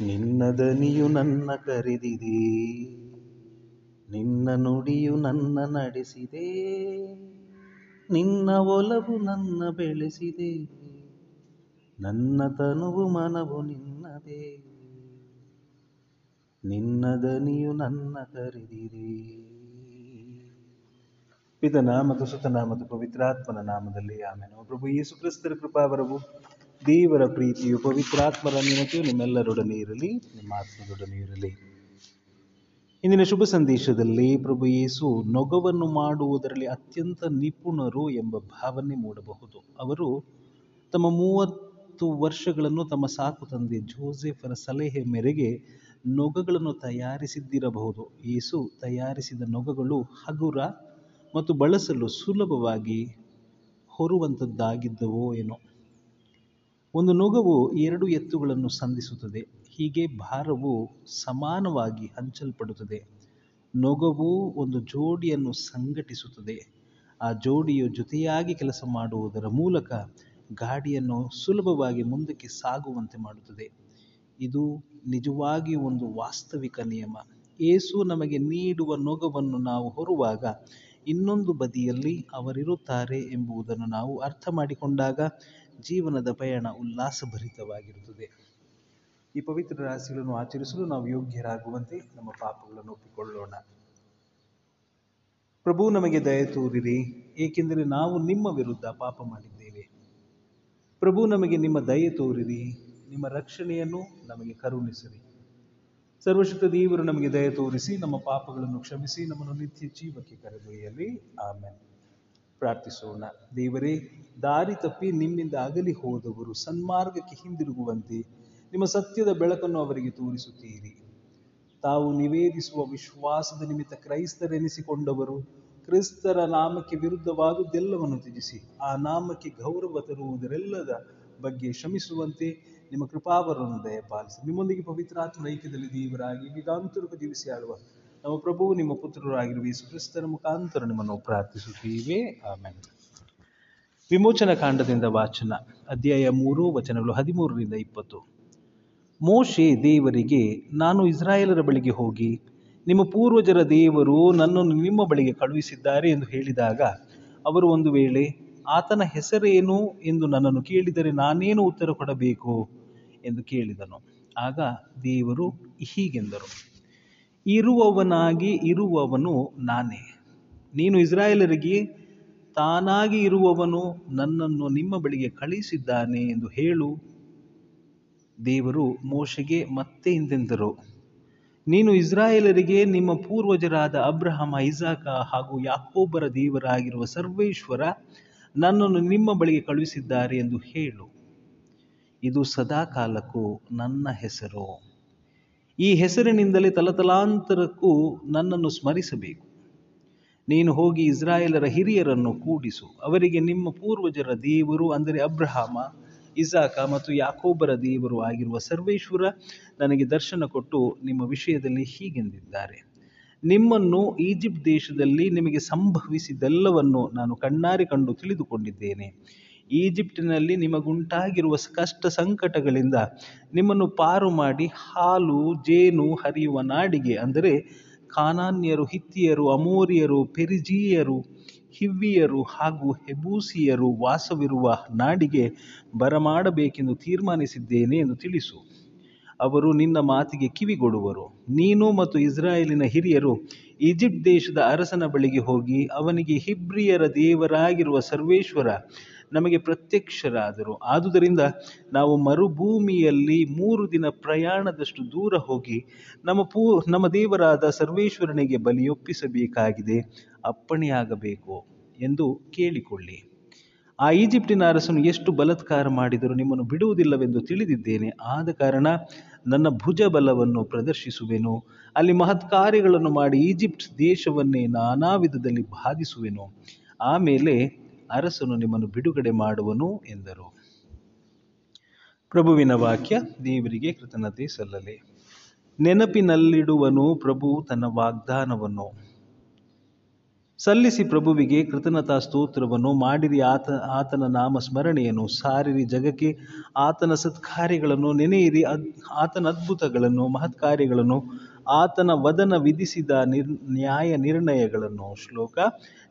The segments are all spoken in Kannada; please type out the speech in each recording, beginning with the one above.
ನಿನ್ನ ದನಿಯು ನನ್ನ ಕರೆದಿದೆ. ನಿನ್ನ ನುಡಿಯು ನನ್ನ ನಡೆಸಿದೆ. ನಿನ್ನ ಒಲವು ನನ್ನ ಬೆಳೆಸಿದೆ. ನನ್ನ ತನುವು ಮನವು ನಿನ್ನದೇ. ನಿನ್ನ ದನಿಯು ನನ್ನ ಕರೆದಿದೆ. ಪಿತನ ಮತ್ತು ಸುತನ ಮತ್ತು ಪವಿತ್ರಾತ್ಮನ ನಾಮದಲ್ಲಿ ಆಮೇಲೆ ಪ್ರಭು ಯೇಸು ಕ್ರಿಸ್ತರ ಕೃಪಾವರವು ದೇವರ ಪ್ರೀತಿಯು ಪವಿತ್ರಾತ್ಮರ ನೆನಪು ನಿಮ್ಮೆಲ್ಲರೊಡನೆ ಇರಲಿ, ನಿಮ್ಮ ಆತ್ಮದೊಡನೆ ಇರಲಿ. ಇಂದಿನ ಶುಭ ಸಂದೇಶದಲ್ಲಿ ಪ್ರಭು ಯೇಸು ನೊಗವನ್ನು ಮಾಡುವುದರಲ್ಲಿ ಅತ್ಯಂತ ನಿಪುಣರು ಎಂಬ ಭಾವನೆ ಮೂಡಬಹುದು. ಅವರು ತಮ್ಮ ಮೂವತ್ತು ವರ್ಷಗಳನ್ನು ತಮ್ಮ ಸಾಕು ತಂದೆ ಜೋಸೆಫರ ಸಲಹೆ ಮೇರೆಗೆ ನೊಗಗಳನ್ನು ತಯಾರಿಸಿದ್ದಿರಬಹುದು. ಯೇಸು ತಯಾರಿಸಿದ ನೊಗಗಳು ಹಗುರ ಮತ್ತು ಬಳಸಲು ಸುಲಭವಾಗಿ ಹೊರುವಂಥದ್ದಾಗಿದ್ದವೋ ಏನೋ. ಒಂದು ನೊಗವು ಎರಡು ಎತ್ತುಗಳನ್ನು ಸಂಧಿಸುತ್ತದೆ. ಹೀಗೆ ಭಾರವು ಸಮಾನವಾಗಿ ಹಂಚಲ್ಪಡುತ್ತದೆ. ನೊಗವು ಒಂದು ಜೋಡಿಯನ್ನು ಸಂಘಟಿಸುತ್ತದೆ. ಆ ಜೋಡಿಯು ಜೊತೆಯಾಗಿ ಕೆಲಸ ಮಾಡುವುದರ ಮೂಲಕ ಗಾಡಿಯನ್ನು ಸುಲಭವಾಗಿ ಮುಂದಕ್ಕೆ ಸಾಗುವಂತೆ ಮಾಡುತ್ತದೆ. ಇದು ನಿಜವಾಗಿ ಒಂದು ವಾಸ್ತವಿಕ ನಿಯಮ. ಏಸು ನಮಗೆ ನೀಡುವ ನೊಗವನ್ನು ನಾವು ಹೊರುವಾಗ ಇನ್ನೊಂದು ಬದಿಯಲ್ಲಿ ಅವರಿರುತ್ತಾರೆ ಎಂಬುದನ್ನು ನಾವು ಅರ್ಥ ಮಾಡಿಕೊಂಡಾಗ ಜೀವನದ ಪಯಣ ಉಲ್ಲಾಸಭರಿತವಾಗಿರುತ್ತದೆ. ಈ ಪವಿತ್ರ ರಾಶಿಗಳನ್ನು ಆಚರಿಸಲು ನಾವು ಯೋಗ್ಯರಾಗುವಂತೆ ನಮ್ಮ ಪಾಪಗಳನ್ನು ಒಪ್ಪಿಕೊಳ್ಳೋಣ. ಪ್ರಭು, ನಮಗೆ ದಯ ತೋರಿರಿ, ಏಕೆಂದರೆ ನಾವು ನಿಮ್ಮ ವಿರುದ್ಧ ಪಾಪ ಮಾಡಿದ್ದೇವೆ. ಪ್ರಭು, ನಮಗೆ ನಿಮ್ಮ ದಯೆ ತೋರಿರಿ, ನಿಮ್ಮ ರಕ್ಷಣೆಯನ್ನು ನಮಗೆ ಕರುಣಿಸಿರಿ. ಸರ್ವಶಕ್ತ ದೇವರು ನಮಗೆ ದಯ ತೋರಿಸಿ, ನಮ್ಮ ಪಾಪಗಳನ್ನು ಕ್ಷಮಿಸಿ, ನಮ್ಮನ್ನು ನಿತ್ಯ ಜೀವಕ್ಕೆ ಕರೆದೊಯ್ಯಲಿ. ಆಮೇಲೆ ಪ್ರಾರ್ಥಿಸೋಣ. ದೇವರೇ, ದಾರಿ ತಪ್ಪಿ ನಿಮ್ಮಿಂದ ಅಗಲಿ ಹೋದವರು ಸನ್ಮಾರ್ಗಕ್ಕೆ ಹಿಂದಿರುಗುವಂತೆ ನಿಮ್ಮ ಸತ್ಯದ ಬೆಳಕನ್ನು ಅವರಿಗೆ ತೋರಿಸುತ್ತೀರಿ. ತಾವು ನಿವೇದಿಸುವ ವಿಶ್ವಾಸದ ನಿಮಿತ್ತ ಕ್ರೈಸ್ತರೆನಿಸಿಕೊಂಡವರು ಕ್ರಿಸ್ತರ ನಾಮಕ್ಕೆ ವಿರುದ್ಧವಾದುದೆಲ್ಲವನ್ನು ತ್ಯಜಿಸಿ, ಆ ನಾಮಕ್ಕೆ ಗೌರವ ತರುವುದರೆಲ್ಲದ ಬಗ್ಗೆ ಶ್ರಮಿಸುವಂತೆ ನಿಮ್ಮ ಕೃಪಾವರನ್ನು ದಯಪಾಲಿಸಿ. ನಿಮ್ಮೊಂದಿಗೆ ಪವಿತ್ರಾತ್ಮ ಐಕ್ಯದಲ್ಲಿ ದೇವರಾಗಿ ಯುಗಾಂತರಕ ಜೀವಿಸಿ ಆಳುವ ನಮ್ಮ ಪ್ರಭು, ನಿಮ್ಮ ಪುತ್ರರಾಗಿರುವ ಯೇಸು ಕ್ರಿಸ್ತರ ಮುಖಾಂತರ ನಿಮ್ಮನ್ನು ಪ್ರಾರ್ಥಿಸುತ್ತೀವಿ. ಆಮೇಲೆ ವಿಮೋಚನ ಕಾಂಡದಿಂದ ವಾಚನ, ಅಧ್ಯಾಯ ಮೂರು, ವಚನಗಳು ಹದಿಮೂರರಿಂದ ಇಪ್ಪತ್ತು. ಮೋಶೆ ದೇವರಿಗೆ, ನಾನು ಇಸ್ರಾಯೇಲರ ಬಳಿಗೆ ಹೋಗಿ, ನಿಮ್ಮ ಪೂರ್ವಜರ ದೇವರು ನನ್ನನ್ನು ನಿಮ್ಮ ಬಳಿಗೆ ಕಳುಹಿಸಿದ್ದಾರೆ ಎಂದು ಹೇಳಿದಾಗ, ಅವರು ಒಂದು ವೇಳೆ ಆತನ ಹೆಸರೇನು ಎಂದು ನನ್ನನ್ನು ಕೇಳಿದರೆ ನಾನೇನು ಉತ್ತರ ಕೊಡಬೇಕು ಎಂದು ಕೇಳಿದನು. ಆಗ ದೇವರು ಹೀಗೆಂದರು, ಇರುವವನಾಗಿ ಇರುವವನು ನಾನೇ. ನೀನು ಇಸ್ರಾಯೇಲರಿಗೆ ತಾನಾಗಿ ಇರುವವನು ನನ್ನನ್ನು ನಿಮ್ಮ ಬಳಿಗೆ ಕಳಿಸಿದ್ದಾನೆ ಎಂದು ಹೇಳು. ದೇವರು ಮೋಶೆಗೆ ಮತ್ತೆ ಹಿಂದೆಂದರು, ನೀನು ಇಸ್ರಾಯೇಲರಿಗೆ ನಿಮ್ಮ ಪೂರ್ವಜರಾದ ಅಬ್ರಹಮ, ಇಸಾಕ ಹಾಗೂ ಯಾಕೋಬರ ದೇವರಾಗಿರುವ ಸರ್ವೇಶ್ವರ ನನ್ನನ್ನು ನಿಮ್ಮ ಬಳಿಗೆ ಕಳುಹಿಸಿದ್ದಾರೆ ಎಂದು ಹೇಳು. ಇದು ಸದಾಕಾಲಕ್ಕೂ ನನ್ನ ಹೆಸರು. ಈ ಹೆಸರಿನಿಂದಲೇ ತಲತಲಾಂತರಕ್ಕೂ ನನ್ನನ್ನು ಸ್ಮರಿಸಬೇಕು. ನೀನು ಹೋಗಿ ಇಸ್ರಾಯೇಲರ ಹಿರಿಯರನ್ನು ಕೂಡಿಸು. ಅವರಿಗೆ ನಿಮ್ಮ ಪೂರ್ವಜರ ದೇವರು ಅಂದರೆ ಅಬ್ರಹಾಮ, ಇಸಾಕ ಮತ್ತು ಯಾಕೋಬರ ದೇವರು ಆಗಿರುವ ಸರ್ವೇಶ್ವರ ನನಗೆ ದರ್ಶನ ಕೊಟ್ಟು ನಿಮ್ಮ ವಿಷಯದಲ್ಲಿ ಹೀಗೆಂದಿದ್ದಾರೆ. ನಿಮ್ಮನ್ನು ಈಜಿಪ್ಟ್ ದೇಶದಲ್ಲಿ ನಿಮಗೆ ಸಂಭವಿಸಿದೆಲ್ಲವನ್ನು ನಾನು ಕಣ್ಣಾರಿ ಕಂಡು ತಿಳಿದುಕೊಂಡಿದ್ದೇನೆ. ಈಜಿಪ್ಟಿನಲ್ಲಿ ನಿಮಗುಂಟಾಗಿರುವ ಕಷ್ಟ ಸಂಕಟಗಳಿಂದ ನಿಮ್ಮನ್ನು ಪಾರು ಮಾಡಿ ಹಾಲು, ಜೇನು ಹರಿಯುವ ನಾಡಿಗೆ, ಅಂದರೆ ಕಾನಾನ್ಯರು, ಹಿತ್ತಿಯರು, ಅಮೋರಿಯರು, ಪೆರಿಜೀಯರು, ಹಿವ್ವಿಯರು ಹಾಗೂ ಹೆಬೂಸಿಯರು ವಾಸವಿರುವ ನಾಡಿಗೆ ಬರಮಾಡಬೇಕೆಂದು ತೀರ್ಮಾನಿಸಿದ್ದೇನೆ ಎಂದು ತಿಳಿಸು. ಅವರು ನಿನ್ನ ಮಾತಿಗೆ ಕಿವಿಗೊಡುವರು ನೀನು ಮತ್ತು ಇಸ್ರಾಯೇಲಿನ ಹಿರಿಯರು ಈಜಿಪ್ಟ್ ದೇಶದ ಅರಸನ ಬಳಿಗೆ ಹೋಗಿ ಅವನಿಗೆ ಹಿಬ್ರಿಯರ ದೇವರಾಗಿರುವ ಸರ್ವೇಶ್ವರ ನಮಗೆ ಪ್ರತ್ಯಕ್ಷರಾದರು. ಆದುದರಿಂದ ನಾವು ಮರುಭೂಮಿಯಲ್ಲಿ ಮೂರು ದಿನ ಪ್ರಯಾಣದಷ್ಟು ದೂರ ಹೋಗಿ ನಮ್ಮ ಪೂ, ನಮ್ಮ ದೇವರಾದ ಸರ್ವೇಶ್ವರನಿಗೆ ಬಲಿಯೊಪ್ಪಿಸಬೇಕಾಗಿದೆ. ಅಪ್ಪಣೆಯಾಗಬೇಕು ಎಂದು ಕೇಳಿಕೊಳ್ಳಿ. ಆ ಈಜಿಪ್ಟಿನ ಅರಸನು ಎಷ್ಟು ಬಲತ್ಕಾರ ಮಾಡಿದರೂ ನಿಮ್ಮನ್ನು ಬಿಡುವುದಿಲ್ಲವೆಂದು ತಿಳಿದಿದ್ದೇನೆ. ಆದ ಕಾರಣ ನನ್ನ ಭುಜ ಬಲವನ್ನು ಪ್ರದರ್ಶಿಸುವೆನು. ಅಲ್ಲಿ ಮಹತ್ ಕಾರ್ಯಗಳನ್ನು ಮಾಡಿ ಈಜಿಪ್ಟ್ ದೇಶವನ್ನೇ ನಾನಾ ವಿಧದಲ್ಲಿ ಬಾಧಿಸುವೆನು ಆಮೇಲೆ ಅರಸನು ನಿಮ್ಮನ್ನು ಬಿಡುಗಡೆ ಮಾಡುವನು ಎಂದರು. ಪ್ರಭುವಿನ ವಾಕ್ಯ, ದೇವರಿಗೆ ಕೃತಜ್ಞತೆ ಸಲ್ಲಲಿ. ನೆನಪಿನಲ್ಲಿಡುವನು ಪ್ರಭು ತನ್ನ ವಾಗ್ದಾನವನ್ನು. ಸಲ್ಲಿಸಿ ಪ್ರಭುವಿಗೆ ಕೃತಜ್ಞತಾ ಸ್ತೋತ್ರವನ್ನು ಮಾಡಿರಿ. ಆತ, ಆತನ ನಾಮ ಸ್ಮರಣೆಯನ್ನು ಸಾರಿರಿ. ಜಗಕ್ಕೆ ಆತನ ಸತ್ಕಾರ್ಯಗಳನ್ನು ನೆನೆಯಿರಿ. ಅದ್, ಆತನ ಅದ್ಭುತಗಳನ್ನು, ಮಹತ್ಕಾರ್ಯಗಳನ್ನು ಆತನ ವದನ ವಿಧಿಸಿದ ನಿರ್, ನ್ಯಾಯ ನಿರ್ಣಯಗಳನ್ನು ಶ್ಲೋಕ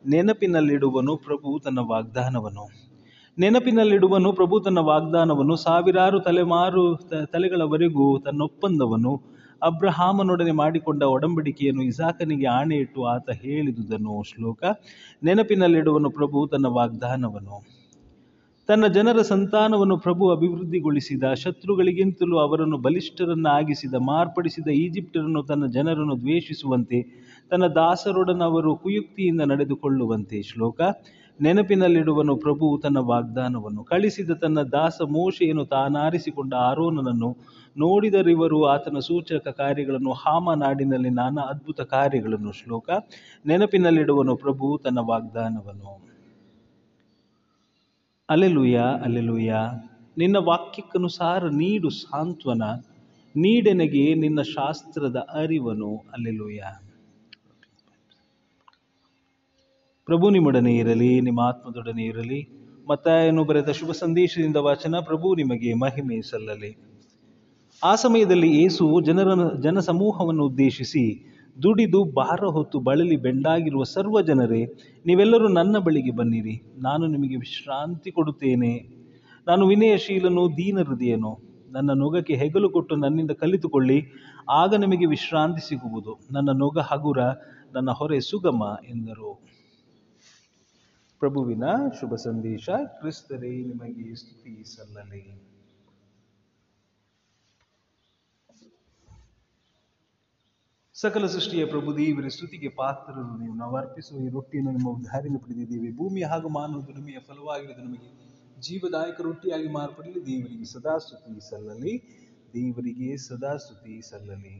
ನೆನಪಿನಲ್ಲಿಡುವನು ಪ್ರಭು ತನ್ನ ವಾಗ್ದಾನವನ್ನು. ನೆನಪಿನಲ್ಲಿಡುವನು ಪ್ರಭು ತನ್ನ ವಾಗ್ದಾನವನ್ನು ಸಾವಿರಾರು ತಲೆಮಾರು ತಲೆಗಳವರೆಗೂ ತನ್ನ ಒಪ್ಪಂದವನ್ನು ಅಬ್ರಹಾಮನೊಡನೆ ಮಾಡಿಕೊಂಡ ಒಡಂಬಡಿಕೆಯನ್ನು ಇಸಾಕನಿಗೆ ಆಣೆಯಿಟ್ಟು ಆತ ಹೇಳಿದುದನ್ನು ಶ್ಲೋಕ ನೆನಪಿನಲ್ಲಿಡುವನು ಪ್ರಭು ತನ್ನ ವಾಗ್ದಾನವನ್ನು ತನ್ನ ಜನರ ಸಂತಾನವನ್ನು ಪ್ರಭು ಅಭಿವೃದ್ಧಿಗೊಳಿಸಿದ, ಶತ್ರುಗಳಿಗಿಂತಲೂ ಅವರನ್ನು ಬಲಿಷ್ಠರನ್ನಾಗಿಸಿದ, ಮಾರ್ಪಡಿಸಿದ ಈಜಿಪ್ಟರನ್ನು ತನ್ನ ಜನರನ್ನು ದ್ವೇಷಿಸುವಂತೆ, ತನ್ನ ದಾಸರೊಡನವರು ಕುಯುಕ್ತಿಯಿಂದ ನಡೆದುಕೊಳ್ಳುವಂತೆ ಶ್ಲೋಕ. ನೆನಪಿನಲ್ಲಿಡುವನು ಪ್ರಭು ತನ್ನ ವಾಗ್ದಾನವನ್ನು. ಕಳಿಸಿದ ತನ್ನ ದಾಸ ಮೋಶೆಯನ್ನು ತಾನಾರಿಸಿಕೊಂಡ ಆರೋನನನ್ನು ನೋಡಿದರಿವರು ಆತನ ಸೂಚಕ ಕಾರ್ಯಗಳನ್ನು ಹಾಮ ನಾಡಿನಲ್ಲಿ ನಾನಾ ಅದ್ಭುತ ಕಾರ್ಯಗಳನ್ನು ಶ್ಲೋಕ. ನೆನಪಿನಲ್ಲಿಡುವನು ಪ್ರಭು ತನ್ನ ವಾಗ್ದಾನವನ್ನು. ಅಲೆಲುಯ ಅಲೆಲುಯ ನಿನ್ನ ವಾಕ್ಯಕ್ಕನುಸಾರ ನೀಡು ಸಾಂತ್ವನ. ನೀಡೆನಗೆ ನಿನ್ನ ಶಾಸ್ತ್ರದ ಅರಿವನು. ಅಲೆಲುಯ ಪ್ರಭು ನಿಮ್ಮೊಡನೆ ಇರಲಿ, ನಿಮ್ಮ ಆತ್ಮದೊಡನೆ ಇರಲಿ. ಮತ್ತಾಯನು ಬರೆದ ಶುಭ ಸಂದೇಶದಿಂದ ವಾಚನ ಪ್ರಭು ನಿಮಗೆ ಮಹಿಮೆ ಸಲ್ಲಲಿ. ಆ ಸಮಯದಲ್ಲಿ ಏಸು ಜನರ ಜನಸಮೂಹವನ್ನು ಉದ್ದೇಶಿಸಿ ದುಡಿದು ಭಾರ ಹೊತ್ತು ಬಳಲಿ ಬೆಂಡಾಗಿರುವ ಸರ್ವ ಜನರೇ, ನೀವೆಲ್ಲರೂ ನನ್ನ ಬಳಿಗೆ ಬನ್ನಿರಿ. ನಾನು ನಿಮಗೆ ವಿಶ್ರಾಂತಿ ಕೊಡುತ್ತೇನೆ. ನಾನು ವಿನಯಶೀಲನು ದೀನ ಹೃದಯನು ನನ್ನ ನೊಗಕ್ಕೆ ಹೆಗಲು ಕೊಟ್ಟು ನನ್ನಿಂದ ಕಲಿತುಕೊಳ್ಳಿ. ಆಗ ನಿಮಗೆ ವಿಶ್ರಾಂತಿ ಸಿಗುವುದು. ನನ್ನ ನೊಗ ಹಗುರ, ನನ್ನ ಹೊರೆ ಸುಗಮ ಎಂದರು. ಪ್ರಭುವಿನ ಶುಭ ಸಂದೇಶ, ಕ್ರಿಸ್ತರೇ, ನಿಮಗೆ ಸ್ತುತಿ ಸಲ್ಲಲಿ. ಸಕಲ ಸೃಷ್ಟಿಯ ಪ್ರಭು, ದೇವರ ಸ್ತುತಿಗೆ ಪಾತ್ರರು ನೀವು. ನಾವು ಅರ್ಪಿಸುವ ಈ ರೊಟ್ಟಿಯನ್ನು ನಿಮ್ಮ ಉದ್ಧಾರಿನ ಪಡೆದಿದ್ದೇವೆ. ಭೂಮಿ ಹಾಗೂ ಮಾನವ ನಿಮಗೆ ಫಲವಾಗಿರುವುದು ನಮಗೆ. ಜೀವದಾಯಕ ರೊಟ್ಟಿಯಾಗಿ ಮಾರ್ಪಡಲಿ. ದೇವರಿಗೆ ಸದಾ ಸ್ತುತಿ ಸಲ್ಲಲಿ. ದೇವರಿಗೆ ಸದಾ ಸ್ತುತಿ ಸಲ್ಲಲಿ.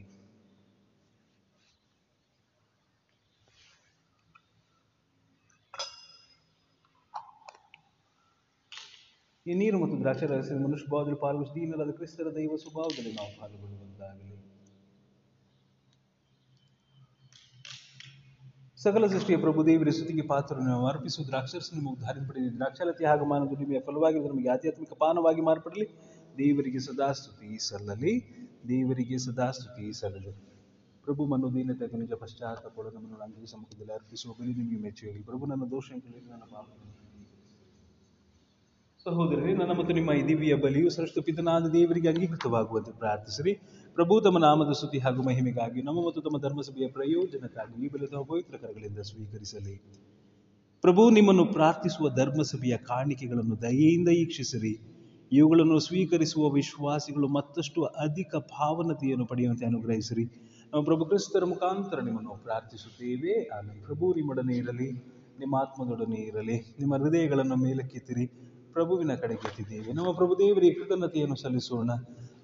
ಈ ನೀರು ಮತ್ತು ದ್ರಾಕ್ಷರ ಮನುಷ್ಯ ಭಾವದಲ್ಲಿ ಪಾಲ್ಗೊಳಿಸಿ ದೀನರಾದ ಕ್ರಿಸ್ತರ ದೈವ ಸ್ವಭಾವದಲ್ಲಿ ನಾವು ಪಾಲ್ಗೊಳ್ಳುವಂತಾಗಲಿ. ಸಕಲ ಸೃಷ್ಟಿಯ ಪ್ರಭು ದೇವರ ಸ್ತುತಿಗೆ ಪಾತ್ರ ನಾವು ಅರ್ಪಿಸುವ ದ್ರಾಕ್ಷರಸ ನಿಮಗೆ ಉದ್ಧಾರದ ಪಡೆದ ದ್ರಾಕ್ಷಾಲತಿ ಹಾಗೂ ಮಾನವ ದುಡಿಮೆಯ ಫಲವಾಗಿ ನಮಗೆ ಆಧ್ಯಾತ್ಮಿಕ ಪಾನವಾಗಿ ಮಾರ್ಪಡಲಿ. ದೇವರಿಗೆ ಸದಾ ಸ್ತುತಿ ಸಲ್ಲಲಿ, ದೇವರಿಗೆ ಸದಾ ಸ್ತುತಿ ಸಲ್ಲಲಿ. ಪ್ರಭು ಮನೋದೀನತೆ ನಿಜ ಪಶ್ಚಾತ್ತಾಪಗಳು ನಮ್ಮನ್ನು ಅಂಗಡಿ ಸಮ್ಮುಖದಲ್ಲಿ ಅರ್ಪಿಸುವ ಬಲಿ ನಿಮಗೆ ಪ್ರಭು, ನನ್ನ ದೋಷ ನನ್ನ ಪಾಪ ಸಹೋದರಿ ನನ್ನ ಮತ್ತು ನಿಮ್ಮ ದಿವ್ಯ ಬಲಿಯು ಸೃಷ್ಟ ಪಿತನಾದ ದೇವರಿಗೆ ಅಂಗೀಕೃತವಾಗುವಂತೆ ಪ್ರಾರ್ಥಿಸಿರಿ. ಪ್ರಭು ತಮ್ಮ ನಾಮದ ಸ್ತುತಿ ಹಾಗೂ ಮಹಿಮೆಗಾಗಿ ನಮ್ಮ ಮತ್ತು ತಮ್ಮ ಧರ್ಮಸಭೆಯ ಪ್ರಯೋಜನಕ್ಕಾಗಿ ಈ ಬಲಿತ ಪವಿತ್ರ ಸ್ವೀಕರಿಸಲಿ. ಪ್ರಭು, ನಿಮ್ಮನ್ನು ಪ್ರಾರ್ಥಿಸುವ ಧರ್ಮಸಭೆಯ ಕಾಣಿಕೆಗಳನ್ನು ದಯೆಯಿಂದ ಈಕ್ಷಿಸಿರಿ ಇವುಗಳನ್ನು ಸ್ವೀಕರಿಸುವ ವಿಶ್ವಾಸಿಗಳು ಮತ್ತಷ್ಟು ಅಧಿಕ ಭಾವನತೆಯನ್ನು ಪಡೆಯುವಂತೆ ಅನುಗ್ರಹಿಸಿರಿ. ನಾವು ಪ್ರಭು ಕ್ರಿಸ್ತರ ಮುಖಾಂತರ ನಿಮ್ಮನ್ನು ಪ್ರಾರ್ಥಿಸುತ್ತೇವೆ. ಆಮೇಲೆ ಪ್ರಭು, ನಿಮ್ಮೊಡನೆ ಇರಲಿ, ನಿಮ್ಮ ಆತ್ಮದೊಡನೆ ಇರಲಿ, ನಿಮ್ಮ ಹೃದಯಗಳನ್ನು ಮೇಲಕ್ಕೆತ್ತಿರಿ. ಪ್ರಭುವಿನ ಕಡೆಗೆತ್ತಿದ್ದೇವೆ ನಮ್ಮ ಪ್ರಭು ದೇವರಿಗೆ ಕೃತಜ್ಞತೆಯನ್ನು ಸಲ್ಲಿಸೋಣ.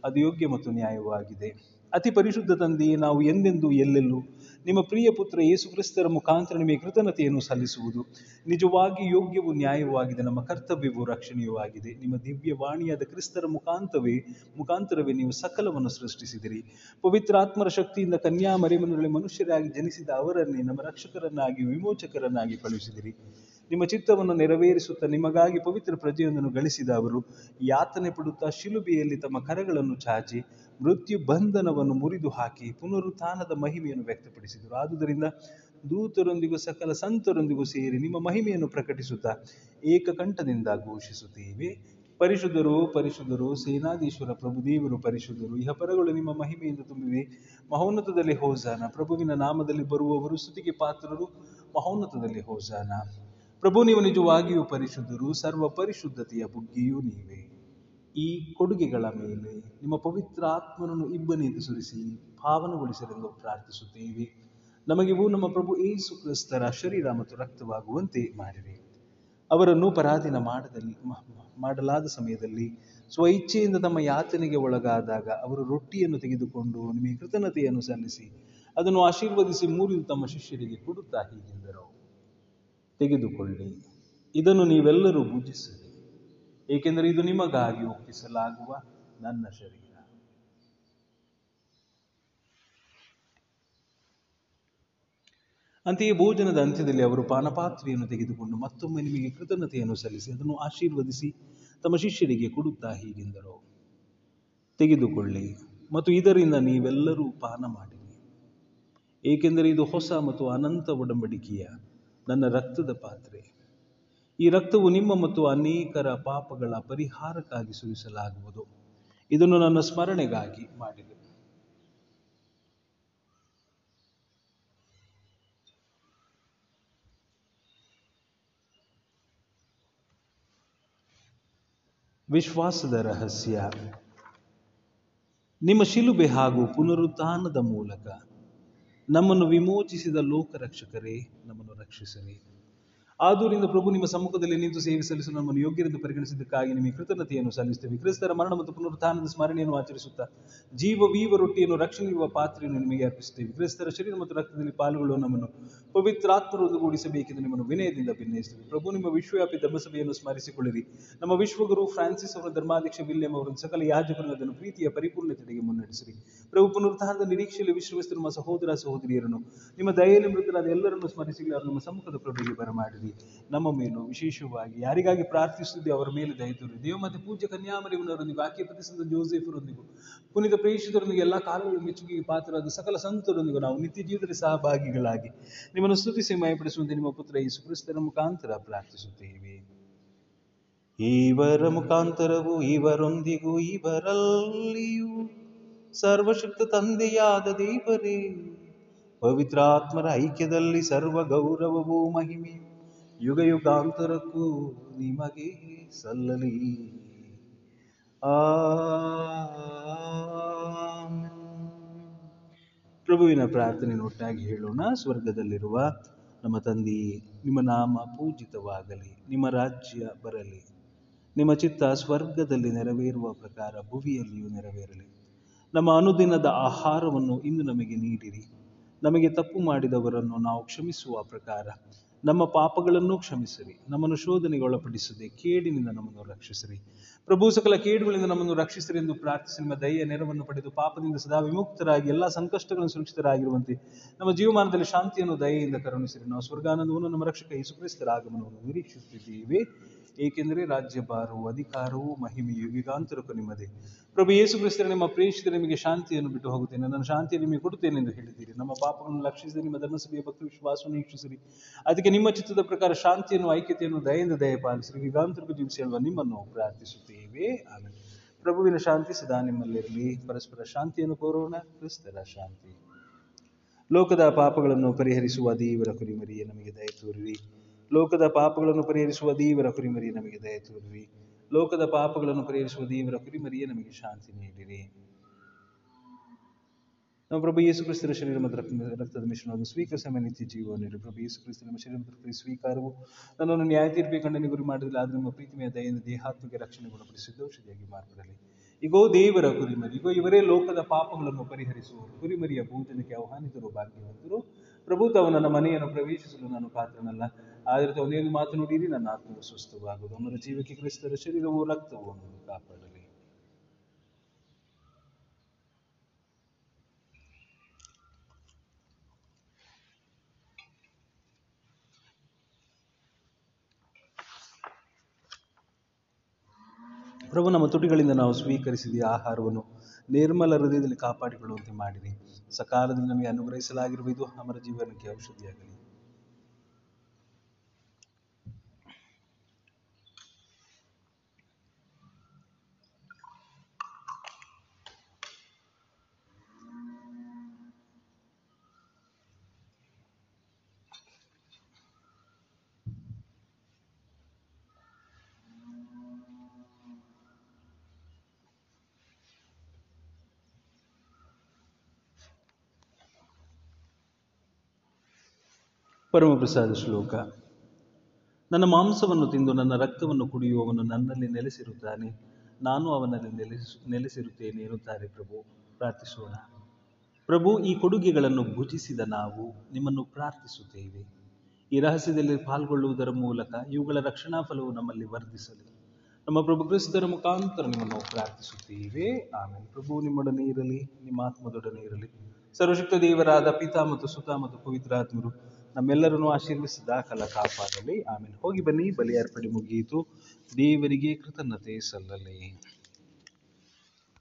ಅದು ಯೋಗ್ಯ ಮತ್ತು ನ್ಯಾಯವಾಗಿದೆ. ಅತಿ ಪರಿಶುದ್ಧ ತಂದೆಯೇ, ನಾವು ಎಂದೆಂದೂ ಎಲ್ಲೆಲ್ಲೂ? ನಿಮ್ಮ ಪ್ರಿಯ ಪುತ್ರ ಯೇಸು ಕ್ರಿಸ್ತರ ಮುಖಾಂತರ ನಿಮಗೆ ಕೃತಜ್ಞತೆಯನ್ನು ಸಲ್ಲಿಸುವುದು. ನಿಜವಾಗಿ ಯೋಗ್ಯವು ನ್ಯಾಯವಾಗಿದೆ. ನಮ್ಮ ಕರ್ತವ್ಯವು ರಕ್ಷಣೆಯೂ ಆಗಿದೆ ನಿಮ್ಮ ದಿವ್ಯ ವಾಣಿಯಾದ ಕ್ರಿಸ್ತರ ಮುಖಾಂತವೇ, ಮುಖಾಂತರವೇ ನೀವು ಸಕಲವನ್ನು ಸೃಷ್ಟಿಸಿದಿರಿ. ಪವಿತ್ರಾತ್ಮರ ಶಕ್ತಿಯಿಂದ ಕನ್ಯಾ ಮರಿಮನಲ್ಲಿ ಮನುಷ್ಯರಾಗಿ ಜನಿಸಿದ ಅವರನ್ನೇ ನಮ್ಮ ರಕ್ಷಕರನ್ನಾಗಿ, ವಿಮೋಚಕರನ್ನಾಗಿ ಕಳುಹಿಸಿದಿರಿ. ನಿಮ್ಮ ಚಿತ್ತವನ್ನು ನೆರವೇರಿಸುತ್ತಾ ನಿಮಗಾಗಿ ಪವಿತ್ರ ಪ್ರಜೆಯೊಂದನ್ನು ಗಳಿಸಿದ ಅವರು, ಯಾತನೆ ಪಡುತ್ತಾ ಶಿಲುಬೆಯಲ್ಲಿ ತಮ್ಮ ಕರಗಳನ್ನು ಚಾಚಿ, ಮೃತ್ಯು ಬಂಧನವನ್ನು ಮುರಿದು ಹಾಕಿ ಪುನರುತ್ಥಾನದ ಮಹಿಮೆಯನ್ನು ವ್ಯಕ್ತಪಡಿಸಿದರು. ಆದುದರಿಂದ ದೂತರೊಂದಿಗೂ ಸಕಲ ಸಂತರೊಂದಿಗೂ ಸೇರಿ ನಿಮ್ಮ ಮಹಿಮೆಯನ್ನು ಪ್ರಕಟಿಸುತ್ತಾ ಏಕಕಂಠದಿಂದ ಘೋಷಿಸುತ್ತೇವೆ. ಪರಿಶುದ್ಧರು ಪರಿಶುದ್ಧರು, ಸೇನಾಧೀಶ್ವರ ಪ್ರಭುದೇವರು ಪರಿಶುದ್ಧರು ಇಹ ಪರಗಳು ನಿಮ್ಮ ಮಹಿಮೆಯಿಂದ ತುಂಬಿವೆ. ಮಹೋನ್ನತದಲ್ಲಿ ಹೋಜಾನ, ಪ್ರಭುವಿನ ನಾಮದಲ್ಲಿ ಬರುವವರು ಸ್ತುತಿಗೆ ಪಾತ್ರರು. ಮಹೋನ್ನತದಲ್ಲಿ ಹೋಜಾನ. ಪ್ರಭು, ನೀವು ನಿಜವಾಗಿಯೂ ಪರಿಶುದ್ಧರು, ಸರ್ವ ಪರಿಶುದ್ಧತೆಯ ಬುಗ್ಗಿಯೂ ನೀವೇ. ಈ ಕೊಡುಗೆಗಳ ಮೇಲೆ ನಿಮ್ಮ ಪವಿತ್ರ ಆತ್ಮನನ್ನು ಇಬ್ಬನಿಂದ ಸುರಿಸಿ ಪಾವನಗೊಳಿಸಲೆಂದು ಪ್ರಾರ್ಥಿಸುತ್ತೇವೆ. ನಮಗಿವು ನಮ್ಮ ಪ್ರಭು ಏಸು ಕ್ರಿಸ್ತರ ಶರೀರ ಮತ್ತು ರಕ್ತವಾಗುವಂತೆ ಮಾಡಿರಿ. ಅವರನ್ನು ಪರಾಧೀನ ಮಾಡದಲ್ಲಿ ಮಾಡಲಾದ ಸಮಯದಲ್ಲಿ ಸ್ವ ಇಚ್ಛೆಯಿಂದ ತಮ್ಮ ಯಾತನೆಗೆ ಒಳಗಾದಾಗ ಅವರು ರೊಟ್ಟಿಯನ್ನು ತೆಗೆದುಕೊಂಡು ನಿಮಗೆ ಕೃತಜ್ಞತೆಯನ್ನು ಸಲ್ಲಿಸಿ, ಅದನ್ನು ಆಶೀರ್ವದಿಸಿ ಮೂರಿದು ತಮ್ಮ ಶಿಷ್ಯರಿಗೆ ಕೊಡುತ್ತಾ ಹೀಗೆಂದರು. ತೆಗೆದುಕೊಳ್ಳಿ. ಇದನ್ನು ನೀವೆಲ್ಲರೂ ಪೂಜಿಸಿರಿ ಏಕೆಂದರೆ ಇದು ನಿಮಗಾಗಿ ಒಪ್ಪಿಸಲಾಗುವ ನನ್ನ ಶರೀರ. ಅಂತೆಯೇ ಭೋಜನದ ಅಂತ್ಯದಲ್ಲಿ ಅವರು ಪಾನಪಾತ್ರೆಯನ್ನು ತೆಗೆದುಕೊಂಡು ಮತ್ತೊಮ್ಮೆ ನಿಮಗೆ ಕೃತಜ್ಞತೆಯನ್ನು ಸಲ್ಲಿಸಿ, ಅದನ್ನು ಆಶೀರ್ವದಿಸಿ ತಮ್ಮ ಶಿಷ್ಯರಿಗೆ ಕೊಡುತ್ತಾ ಹೀಗೆಂದರು. ತೆಗೆದುಕೊಳ್ಳಿ ಮತ್ತು ಇದರಿಂದ ನೀವೆಲ್ಲರೂ ಪಾನ ಮಾಡಿರಿ ಏಕೆಂದರೆ ಇದು ಹೊಸ ಮತ್ತು ಅನಂತ ಒಡಂಬಡಿಕೆಯ ನನ್ನ ರಕ್ತದ ಪಾತ್ರೆ. ಈ ರಕ್ತವು ನಿಮ್ಮ ಮತ್ತು ಅನೇಕರ ಪಾಪಗಳ ಪರಿಹಾರಕ್ಕಾಗಿ ಸುರಿಸಲಾಗುವುದು. ಇದನ್ನು ನನ್ನ ಸ್ಮರಣೆಗಾಗಿ ಮಾಡಿದೆ. ವಿಶ್ವಾಸದ ರಹಸ್ಯ. ನಿಮ್ಮ ಶಿಲುಬೆ ಹಾಗೂ ಪುನರುತ್ಥಾನದ ಮೂಲಕ ನಮ್ಮನ್ನು ವಿಮೋಚಿಸಿದ ಲೋಕರಕ್ಷಕರೇ ನಮ್ಮನ್ನು ರಕ್ಷಿಸಲಿ. ಆದೂರಿಂದ ಪ್ರಭು ನಿಮ್ಮ ಸಮ್ಮುಖದಲ್ಲಿ ನಿಂತು ಸೇವೆ ಸಲ್ಲಿಸಲು ನಮ್ಮನ್ನು ಯೋಗ್ಯರೆಂದು ಪರಿಗಣಿಸಿದ್ದಕ್ಕಾಗಿ ನಿಮಗೆ ಕೃತಜ್ಞತೆಯನ್ನು ಸಲ್ಲಿಸುತ್ತೇವೆ. ಕ್ರಿಸ್ತರ ಮರಣ ಮತ್ತು ಪುನರುತ್ಥಾನದ ಸ್ಮರಣೆಯನ್ನು ಆಚರಿಸುತ್ತಾ ಜೀವ ವೀವ ರೊಟ್ಟಿಯನ್ನು ರಕ್ಷಣೆಯುವ ಪಾತ್ರೆಯನ್ನು ನಿಮಗೆ ಅರ್ಪಿಸುತ್ತೇವೆ. ಕ್ರಿಸ್ತರ ಶರೀರ ಮತ್ತು ರಕ್ತದಲ್ಲಿ ಪಾಲ್ಗೊಳ್ಳುವ ನಮ್ಮನ್ನು ಪವಿತ್ರಾತ್ಮರು ಒಂದುಗೂಡಿಸಬೇಕೆಂದು ನಿಮ್ಮನ್ನು ವಿನಯದಿಂದ ಭಿನ್ನಯಿಸುತ್ತೇವೆ. ಪ್ರಭು, ನಿಮ್ಮ ವಿಶ್ವವ್ಯಾಪಿ ಧರ್ಮಸಭೆಯನ್ನು ಸ್ಮರಿಸಿಕೊಳ್ಳಿರಿ. ನಮ್ಮ ವಿಶ್ವಗುರು ಫ್ರಾನ್ಸಿಸ್ ಅವರ ಧರ್ಮಾಧ್ಯಕ್ಷ ವಿಲಿಯಂ ಅವರನ್ನು ಸಕಲ ಯಾಜಕರನ್ನು ಅದನ್ನು ಪ್ರೀತಿಯ ಪರಿಪೂರ್ಣತೆಗೆ ಮುನ್ನಡೆಸಿರಿ. ಪ್ರಭು, ಪುನರುತ್ಥಾನದ ನಿರೀಕ್ಷೆಯಲ್ಲಿ ವಿಶ್ವವಿಸ್ತಿರುವ ಸಹೋದರ ಸಹೋದರಿಯರನ್ನು, ನಿಮ್ಮ ದಯೆಯಲ್ಲಿ ಮೃತರಾದ ಎಲ್ಲರನ್ನು ಸ್ಮರಿಸಿ ಅವರು ನಮ್ಮ ಸಮ್ಮುಖದ ಪ್ರಭುಗೆ ಬರಮಾಡಿರಿ. ನಮ್ಮ ಮೇಲೂ ವಿಶೇಷವಾಗಿ ಯಾರಿಗಾಗಿ ಪ್ರಾರ್ಥಿಸುತ್ತಿದ್ದೆ ಅವರ ಮೇಲೆ ದಯ ತೋರಿ. ದೇವ ಮತ್ತೆ ಪೂಜ್ಯ ಕನ್ಯಾಮರಿವನವರೊಂದಿಗೂ ಆಕೆ ಪ್ರತಿಸಿದ ಜೋಸೆಫರೊಂದಿಗೂ, ಪುನೀತ ಪ್ರೇಷಿತರೊಂದಿಗೆ ಎಲ್ಲ ಕಾಲಗಳು ಮೆಚ್ಚುಗೆಗೆ ಪಾತ್ರರಾದ ಸಕಲ ಸಂತರೊಂದಿಗೂ ನಾವು ನಿತ್ಯ ಜೀವನದಲ್ಲಿ ಸಹಭಾಗಿಗಳಾಗಿ ನಿಮ್ಮನ್ನು ಸ್ತುತಿಸಿ ಮಯಪಡಿಸುವಂತೆ ನಿಮ್ಮ ಪುತ್ರ ಯೇಸು ಸುಕ್ರಿಸ್ತರ ಮುಖಾಂತರ ಪ್ರಾರ್ಥಿಸುತ್ತೇವೆ. ಇವರ ಮುಖಾಂತರವು ಇವರೊಂದಿಗೂ ಇವರಲ್ಲಿಯೂ ಸರ್ವಶಕ್ತ ತಂದೆಯಾದ ದೇವರೇ, ಪವಿತ್ರಾತ್ಮರ ಐಕ್ಯದಲ್ಲಿ ಸರ್ವ ಗೌರವವೂ ಮಹಿಮೆಯು ಯುಗ ಯುಗಾಂತರಕ್ಕೂ ನಿಮಗೆ ಸಲ್ಲಲಿ. ಆಮೆನ್. ಪ್ರಭುವಿನ ಪ್ರಾರ್ಥನೆ ಒಟ್ಟಾಗಿ ಹೇಳೋಣ. ಸ್ವರ್ಗದಲ್ಲಿರುವ ನಮ್ಮ ತಂದೆಯೇ ನಿಮ್ಮ ನಾಮ ಪೂಜಿತವಾಗಲಿ, ನಿಮ್ಮ ರಾಜ್ಯ ಬರಲಿ. ನಿಮ್ಮ ಚಿತ್ತ ಸ್ವರ್ಗದಲ್ಲಿ ನೆರವೇರುವ ಪ್ರಕಾರ ಭುವಿಯಲ್ಲಿಯೂ ನೆರವೇರಲಿ. ನಮ್ಮ ಅನುದಿನದ ಆಹಾರವನ್ನು ಇಂದು ನಮಗೆ ನೀಡಿರಿ. ನಮಗೆ ತಪ್ಪು ಮಾಡಿದವರನ್ನು ನಾವು ಕ್ಷಮಿಸುವ ಪ್ರಕಾರ ನಮ್ಮ ಪಾಪಗಳನ್ನು ಕ್ಷಮಿಸಿರಿ, ನಮ್ಮನ್ನು ಶೋಧನೆಗೆ ಒಳಪಡಿಸದೆ ಕೇಡಿನಿಂದ ನಮ್ಮನ್ನು ರಕ್ಷಿಸಿರಿ. ಪ್ರಭು ಸಕಲ ಕೇಡುಗಳಿಂದ ನಮ್ಮನ್ನು ರಕ್ಷಿಸಿರಿ ಎಂದು ಪ್ರಾರ್ಥಿಸಿ, ನಿಮ್ಮ ದಯೆಯ ನೆರವನ್ನು ಪಡೆದು ಪಾಪದಿಂದ ಸದಾ ವಿಮುಕ್ತರಾಗಿ ಎಲ್ಲ ಸಂಕಷ್ಟಗಳನ್ನು ಸುರಕ್ಷಿತರಾಗಿರುವಂತೆ ನಮ್ಮ ಜೀವಮಾನದಲ್ಲಿ ಶಾಂತಿಯನ್ನು, ದಯೆಯಿಂದ ಕರುಣಿಸಿರಿ. ನಾವು ಸ್ವರ್ಗಾನಂದವನ್ನು, ನಮ್ಮ ರಕ್ಷಕ ಯೇಸುಕ್ರಿಸ್ತರ ಆಗಮನವನ್ನು ನಿರೀಕ್ಷಿಸುತ್ತಿದ್ದೇವೆ. ಏಕೆಂದರೆ ರಾಜ್ಯಭಾರವು ಅಧಿಕಾರವು ಮಹಿಮೆಯು ಯುಗಾಂತರಕ್ಕೂ ನಿಮ್ಮದೇ. ಪ್ರಭು ಯೇಸು ಕ್ರಿಸ್ತರ ನಿಮ್ಮ ಪ್ರೇಷಿತ ನಿಮಗೆ ಶಾಂತಿಯನ್ನು ಬಿಟ್ಟು ಹೋಗುತ್ತೇನೆ. ನನ್ನ ಶಾಂತಿ ನಿಮಗೆ ಕೊಡುತ್ತೇನೆ ಎಂದು ಹೇಳಿದ್ದೀರಿ. ನಮ್ಮ ಪಾಪಗಳನ್ನು ಲಕ್ಷಿಸಿ ನಿಮ್ಮ ಧರ್ಮಸಭೆಯ ಭಕ್ತಿ ವಿಶ್ವಾಸವನ್ನು ವೀಕ್ಷಿಸಿರಿ. ಅದಕ್ಕೆ ನಿಮ್ಮ ಚಿತ್ತದ ಪ್ರಕಾರ ಶಾಂತಿಯನ್ನು, ಐಕ್ಯತೆಯನ್ನು, ದಯೆಯಿಂದ ದಯಪಾಲಿಸಿರಿ ಯುಗಾಂತರಕ್ಕೂ ಜೀವಿಸಿ ಹೇಳುವ ನಿಮ್ಮನ್ನು ಪ್ರಾರ್ಥಿಸುತ್ತೇವೆ. ಆಮೇಲೆ ಪ್ರಭುವಿನ ಶಾಂತಿ ಸದಾ ನಿಮ್ಮಲ್ಲಿರಲಿ. ಪರಸ್ಪರ ಶಾಂತಿಯನ್ನು ಕೋರೋಣ. ಕ್ರಿಸ್ತರ ಶಾಂತಿ. ಲೋಕದ ಪಾಪಗಳನ್ನು ಪರಿಹರಿಸುವ ದೇವರ ಕುರಿಮರಿಯೇ, ನಮಗೆ ದಯ ತೋರಿರಿ. ಲೋಕದ ಪಾಪಗಳನ್ನು ಪರಿಹರಿಸುವ ದೇವರ ಕುರಿಮರಿಯೇ ನಮಗೆ ದಯ ತೋರಿರಿ ಲೋಕದ ಪಾಪಗಳನ್ನು ಪರಿಹರಿಸುವ ದೇವರ ಕುರಿಮರಿಯೇ ನಮಗೆ ಶಾಂತಿ ನೀಡಿರಿ. ನಮ್ಮ ಪ್ರಭು ಯೇಸು ಕ್ರಿಸ್ತರ ಶರೀರ ಮತ್ತು ರಕ್ತ ರಕ್ತದ ಮಿಶ್ರಣವನ್ನು ಸ್ವೀಕರಿಸ ನಿತ್ಯ ಜೀವವನ್ನು ಪ್ರಭು ಯೇಸು ಕ್ರಿಸ್ತರ ಶರೀರ ಸ್ವೀಕಾರವು ನನ್ನನ್ನು ನ್ಯಾಯ ತೀರ್ಪಿ ಗುರಿ ಮಾಡಿದಿಲ್ಲ ಆದರೆ ನಮ್ಮ ಪ್ರೀತಿಮೆಯ ದಯೆಯಿಂದ ದೇಹಾತ್ಮಕ ರಕ್ಷಣೆ ಗುಣಪಡಿಸಿ ಔಷಧಿಯಾಗಿ ಮಾರ್ಪಡಲಿ. ಈಗೋ ದೇವರ ಕುರಿಮರಿ, ಇಗೋ ಇವರೇ ಲೋಕದ ಪಾಪಗಳನ್ನು ಪರಿಹರಿಸುವರು ಕುರಿಮರಿಯ ಭೋಜನಕ್ಕೆ ಆಹ್ವಾನಿತರು, ಭಾಗ್ಯವಂತರು. ಪ್ರಭು ತಾವು ನನ್ನ ಮನೆಯನ್ನು ಪ್ರವೇಶಿಸಲು ನಾನು ಪಾತ್ರನಲ್ಲ. ಆದರೆ ಒಂದು ಮಾತು ನೋಡಿರಿ, ನನ್ನ ಆತ್ಮವು ಸ್ವಸ್ಥವಾಗುವುದು. ಅವನ ಜೀವಕ್ಕೆ ಕ್ರಿಸ್ತರ ಶರೀರವು ರಕ್ತವು ಅವನನ್ನು ಕಾಪಾಡಲಿ. ಪ್ರಭು, ನಮ್ಮ ತುಟಿಗಳಿಂದ ನಾವು ಸ್ವೀಕರಿಸಿದ ಆಹಾರವನ್ನು ನಿರ್ಮಲ ಹೃದಯದಲ್ಲಿ ಕಾಪಾಡಿಕೊಳ್ಳುವಂತೆ ಮಾಡಿರಿ. ಸಕಾಲದಲ್ಲಿ ನಮಗೆ ಅನುಗ್ರಹಿಸಲಾಗಿರುವ ಇದು ಅಮರ ಜೀವನಕ್ಕೆ ಔಷಧಿಯಾಗಲಿ. ಪರಮಪ್ರಸಾದ ಶ್ಲೋಕ. ನನ್ನ ಮಾಂಸವನ್ನು ತಿಂದು ನನ್ನ ರಕ್ತವನ್ನು ಕುಡಿಯುವವನು ನನ್ನಲ್ಲಿ ನೆಲೆಸಿರುತ್ತಾನೆ. ನಾನು ಅವನಲ್ಲಿ ನೆಲೆಸಿ, ನೆಲೆಸಿರುತ್ತೇನೆ ಎನ್ನುತ್ತಾರೆ ಪ್ರಭು. ಪ್ರಾರ್ಥಿಸೋಣ. ಪ್ರಭು, ಈ ಕೊಡುಗೆಗಳನ್ನು ಭುಜಿಸಿದ ನಾವು ನಿಮ್ಮನ್ನು ಪ್ರಾರ್ಥಿಸುತ್ತೇವೆ. ಈ ರಹಸ್ಯದಲ್ಲಿ ಪಾಲ್ಗೊಳ್ಳುವುದರ ಮೂಲಕ ಇವುಗಳ ರಕ್ಷಣಾ ಫಲವು ನಮ್ಮಲ್ಲಿ ವರ್ಧಿಸಲಿ. ನಮ್ಮ ಪ್ರಭು ಕ್ರಿಸ್ತರ ಮುಖಾಂತರ ನಿಮ್ಮನ್ನು ಪ್ರಾರ್ಥಿಸುತ್ತೇವೆ. ಆಮೇಲೆ ಪ್ರಭು, ನಿಮ್ಮೊಡನೆ ಇರಲಿ, ನಿಮ್ಮ ಆತ್ಮದೊಡನೆ ಇರಲಿ. ಸರ್ವಶಕ್ತ ದೇವರಾದ ಪಿತಾ ಮತ್ತು ಸುತ ಮತ್ತು ಪವಿತ್ರಾತ್ಮರು ನಮ್ಮೆಲ್ಲರನ್ನು ಆಶೀರ್ವಿಸಿದ ಕಲ ಕಾಪಾಡಲಿ. ಆಮೇಲೆ ಹೋಗಿ ಬನ್ನಿ. ಬಲಿ ಅರ್ಪಣೆ ಮುಗಿಯಿತು. ದೇವರಿಗೆ ಕೃತಜ್ಞತೆ ಸಲ್ಲಲಿ.